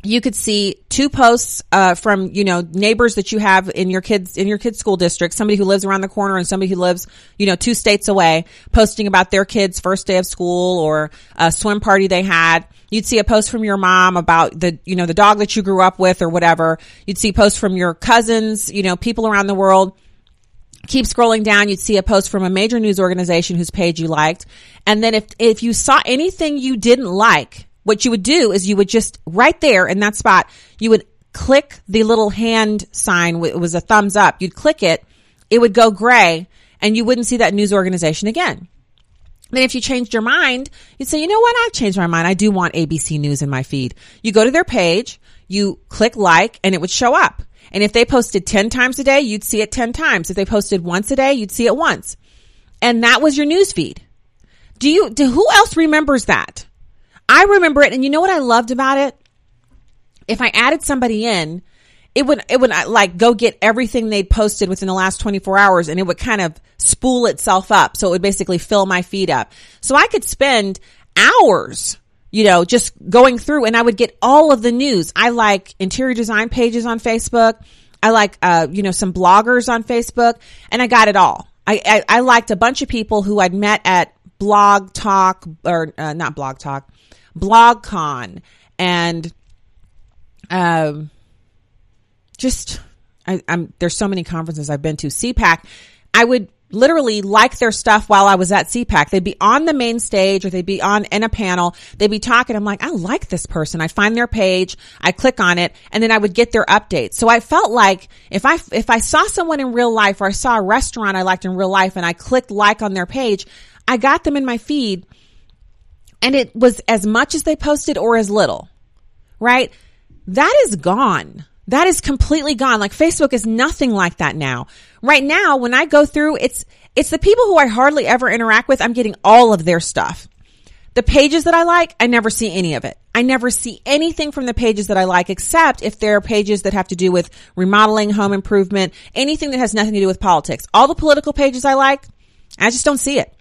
You could see two posts uh, from you know neighbors that you have in your kids in your kids school district. Somebody who lives around the corner and somebody who lives you know two states away, posting about their kids' first day of school or a swim party they had. You'd see a post from your mom about the, you know, the dog that you grew up with or whatever. You'd see posts from your cousins, you know, people around the world. Keep scrolling down. You'd see a post from a major news organization whose page you liked. And then if, if you saw anything you didn't like, what you would do is you would just right there in that spot, you would click the little hand sign. It was a thumbs up. You'd click it. It would go gray and you wouldn't see that news organization again. Then if you changed your mind, you'd say, you know what? I've changed my mind. I do want ABC News in my feed. You go to their page, you click like, and it would show up. And if they posted 10 times a day, you'd see it 10 times. If they posted once a day, you'd see it once. And that was your news feed. Do you, do, who else remembers that? I remember it. And you know what I loved about it? if I added somebody in, it would, it would uh, like go get everything they'd posted within the last 24 hours and it would kind of spool itself up. So it would basically fill my feed up. So I could spend hours, you know, just going through and I would get all of the news. I like interior design pages on Facebook. I like, uh, you know, some bloggers on Facebook and I got it all. I, I, I liked a bunch of people who I'd met at Blog Talk or uh, not Blog Talk, BlogCon and, um, just I, am there's so many conferences I've been to. CPAC, I would literally like their stuff while I was at CPAC. They'd be on the main stage or they'd be on in a panel. They'd be talking. I'm like, I like this person. I find their page. I click on it and then I would get their updates. So I felt like if I, if I saw someone in real life or I saw a restaurant I liked in real life and I clicked like on their page, I got them in my feed and it was as much as they posted or as little, right? That is gone. That is completely gone. Like Facebook is nothing like that now. Right now, when I go through, it's, it's the people who I hardly ever interact with. I'm getting all of their stuff. The pages that I like, I never see any of it. I never see anything from the pages that I like except if there are pages that have to do with remodeling, home improvement, anything that has nothing to do with politics. All the political pages I like, I just don't see it.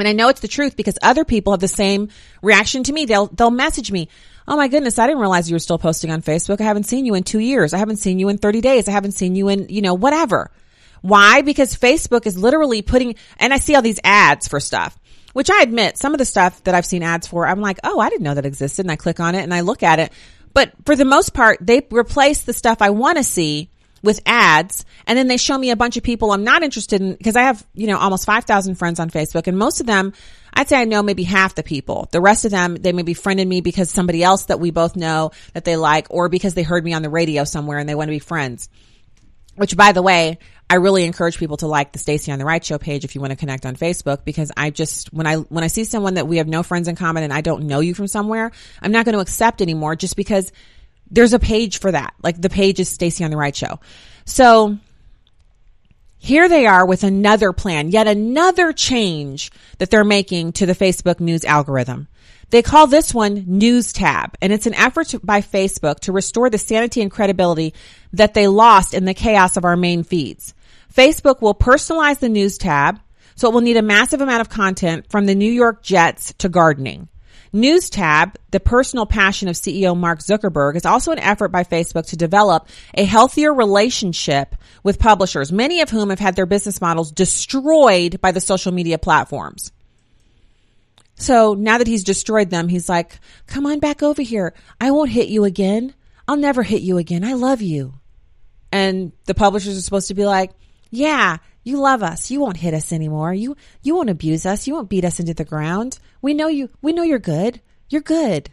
And I know it's the truth because other people have the same reaction to me. They'll, they'll message me. Oh my goodness, I didn't realize you were still posting on Facebook. I haven't seen you in two years. I haven't seen you in 30 days. I haven't seen you in, you know, whatever. Why? Because Facebook is literally putting, and I see all these ads for stuff, which I admit some of the stuff that I've seen ads for, I'm like, oh, I didn't know that existed. And I click on it and I look at it. But for the most part, they replace the stuff I want to see with ads and then they show me a bunch of people I'm not interested in because I have, you know, almost 5,000 friends on Facebook and most of them, I'd say I know maybe half the people. The rest of them, they may be friended me because somebody else that we both know that they like or because they heard me on the radio somewhere and they want to be friends. Which by the way, I really encourage people to like the Stacy on the Right show page if you want to connect on Facebook because I just when I when I see someone that we have no friends in common and I don't know you from somewhere, I'm not going to accept anymore just because there's a page for that. Like the page is Stacy on the Right show. So here they are with another plan, yet another change that they're making to the Facebook news algorithm. They call this one News Tab, and it's an effort by Facebook to restore the sanity and credibility that they lost in the chaos of our main feeds. Facebook will personalize the News Tab, so it will need a massive amount of content from the New York Jets to gardening. News Tab, the personal passion of CEO Mark Zuckerberg, is also an effort by Facebook to develop a healthier relationship with publishers, many of whom have had their business models destroyed by the social media platforms. So now that he's destroyed them, he's like, come on back over here. I won't hit you again. I'll never hit you again. I love you. And the publishers are supposed to be like, yeah, you love us. You won't hit us anymore. You, you won't abuse us. You won't beat us into the ground. We know you, we know you're good. You're good.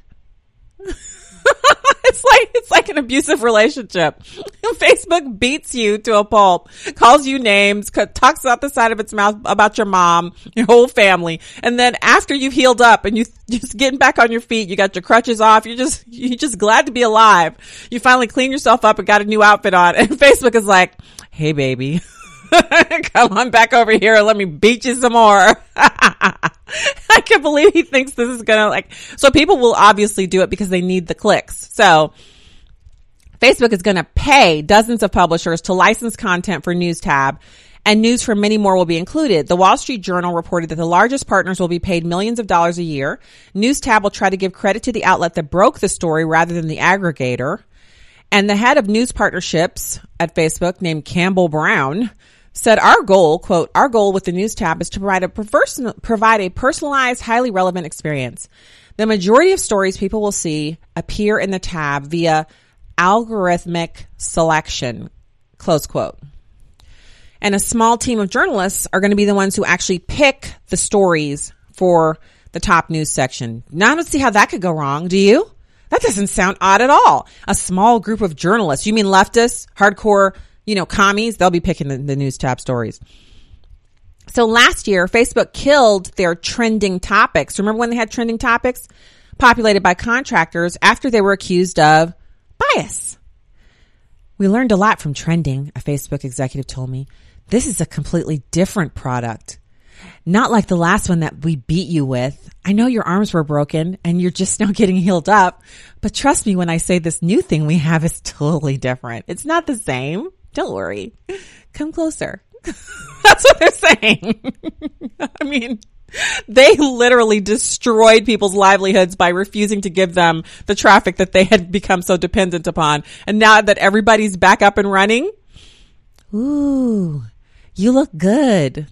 *laughs* it's like, it's like an abusive relationship. *laughs* Facebook beats you to a pulp, calls you names, talks out the side of its mouth about your mom, your whole family. And then after you've healed up and you *laughs* just getting back on your feet, you got your crutches off, you're just, you're just glad to be alive. You finally clean yourself up and got a new outfit on and Facebook is like, Hey baby. *laughs* Come on back over here and let me beat you some more. *laughs* I can't believe he thinks this is gonna like, so people will obviously do it because they need the clicks. So Facebook is gonna pay dozens of publishers to license content for News Tab and news from many more will be included. The Wall Street Journal reported that the largest partners will be paid millions of dollars a year. News Tab will try to give credit to the outlet that broke the story rather than the aggregator. And the head of news partnerships at Facebook named Campbell Brown said our goal, quote, our goal with the news tab is to provide a provide a personalized, highly relevant experience. The majority of stories people will see appear in the tab via algorithmic selection, close quote. And a small team of journalists are going to be the ones who actually pick the stories for the top news section. Now I don't see how that could go wrong. Do you? That doesn't sound odd at all. A small group of journalists. You mean leftists, hardcore you know, commies, they'll be picking the, the news tab stories. So last year, Facebook killed their trending topics. Remember when they had trending topics populated by contractors after they were accused of bias? We learned a lot from trending, a Facebook executive told me. This is a completely different product. Not like the last one that we beat you with. I know your arms were broken and you're just now *laughs* getting healed up, but trust me when I say this new thing we have is totally different. It's not the same. Don't worry. Come closer. *laughs* That's what they're saying. *laughs* I mean, they literally destroyed people's livelihoods by refusing to give them the traffic that they had become so dependent upon. And now that everybody's back up and running, ooh, you look good.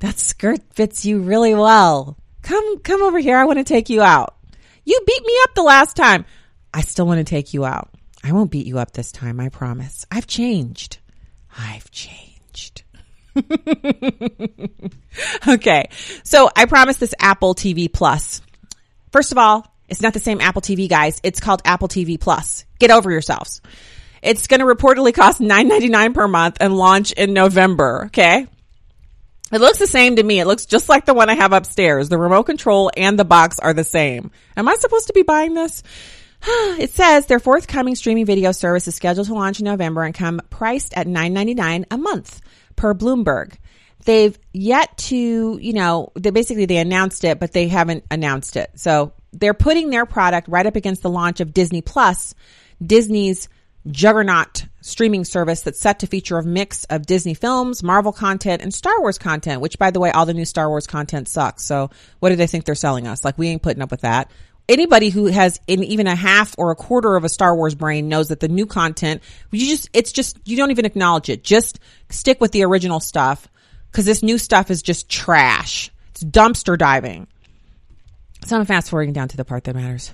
That skirt fits you really well. Come, come over here. I want to take you out. You beat me up the last time. I still want to take you out. I won't beat you up this time. I promise. I've changed. I've changed. *laughs* okay. So I promised this Apple TV Plus. First of all, it's not the same Apple TV, guys. It's called Apple TV Plus. Get over yourselves. It's going to reportedly cost $9.99 per month and launch in November. Okay. It looks the same to me. It looks just like the one I have upstairs. The remote control and the box are the same. Am I supposed to be buying this? *gasps* it says their forthcoming streaming video service is scheduled to launch in November and come priced at $9.99 a month per Bloomberg. They've yet to, you know, they basically they announced it, but they haven't announced it. So they're putting their product right up against the launch of Disney Plus, Disney's juggernaut streaming service that's set to feature a mix of Disney films, Marvel content, and Star Wars content, which by the way, all the new Star Wars content sucks. So what do they think they're selling us? Like we ain't putting up with that. Anybody who has in even a half or a quarter of a Star Wars brain knows that the new content, you just, it's just, you don't even acknowledge it. Just stick with the original stuff because this new stuff is just trash. It's dumpster diving. So I'm fast forwarding down to the part that matters.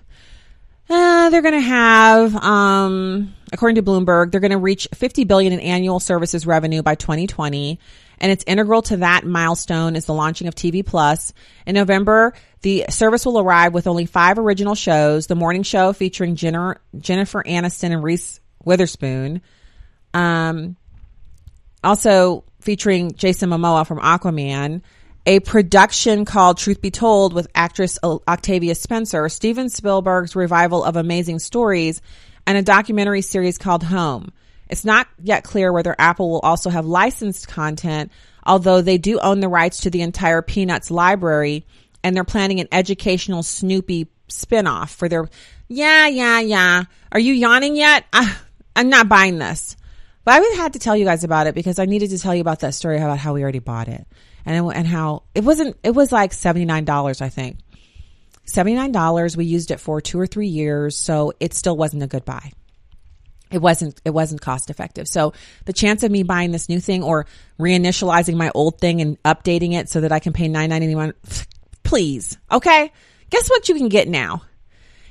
Uh, they're going to have, um, according to Bloomberg, they're going to reach 50 billion in annual services revenue by 2020. And it's integral to that milestone is the launching of TV Plus. In November, the service will arrive with only five original shows. The morning show featuring Jenner, Jennifer Aniston and Reese Witherspoon. Um, also featuring Jason Momoa from Aquaman a production called Truth Be Told with actress Octavia Spencer, Steven Spielberg's revival of Amazing Stories, and a documentary series called Home. It's not yet clear whether Apple will also have licensed content, although they do own the rights to the entire Peanuts library, and they're planning an educational Snoopy spinoff for their. Yeah, yeah, yeah. Are you yawning yet? I, *laughs* ah, I'm not buying this. But I would have had to tell you guys about it because I needed to tell you about that story about how we already bought it and and how it wasn't it was like $79 I think. $79 we used it for 2 or 3 years so it still wasn't a good buy. It wasn't it wasn't cost effective. So the chance of me buying this new thing or reinitializing my old thing and updating it so that I can pay 9.91 *sighs* please. Okay? Guess what you can get now?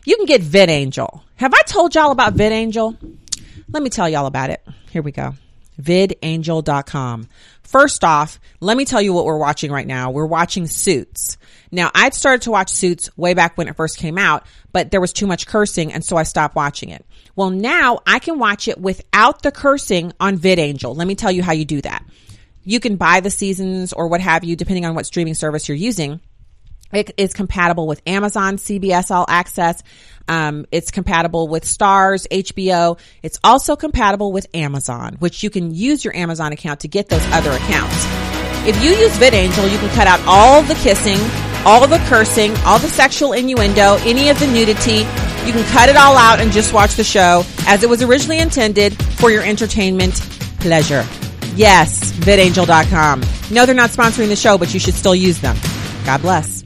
You can get VidAngel. Have I told y'all about VidAngel? Let me tell y'all about it. Here we go. VidAngel.com. First off, let me tell you what we're watching right now. We're watching Suits. Now, I'd started to watch Suits way back when it first came out, but there was too much cursing and so I stopped watching it. Well, now I can watch it without the cursing on VidAngel. Let me tell you how you do that. You can buy the seasons or what have you, depending on what streaming service you're using. It is compatible with Amazon, CBS All Access. Um, it's compatible with Starz, HBO. It's also compatible with Amazon, which you can use your Amazon account to get those other accounts. If you use VidAngel, you can cut out all the kissing, all the cursing, all the sexual innuendo, any of the nudity. You can cut it all out and just watch the show as it was originally intended for your entertainment pleasure. Yes, vidangel.com. No, they're not sponsoring the show, but you should still use them. God bless.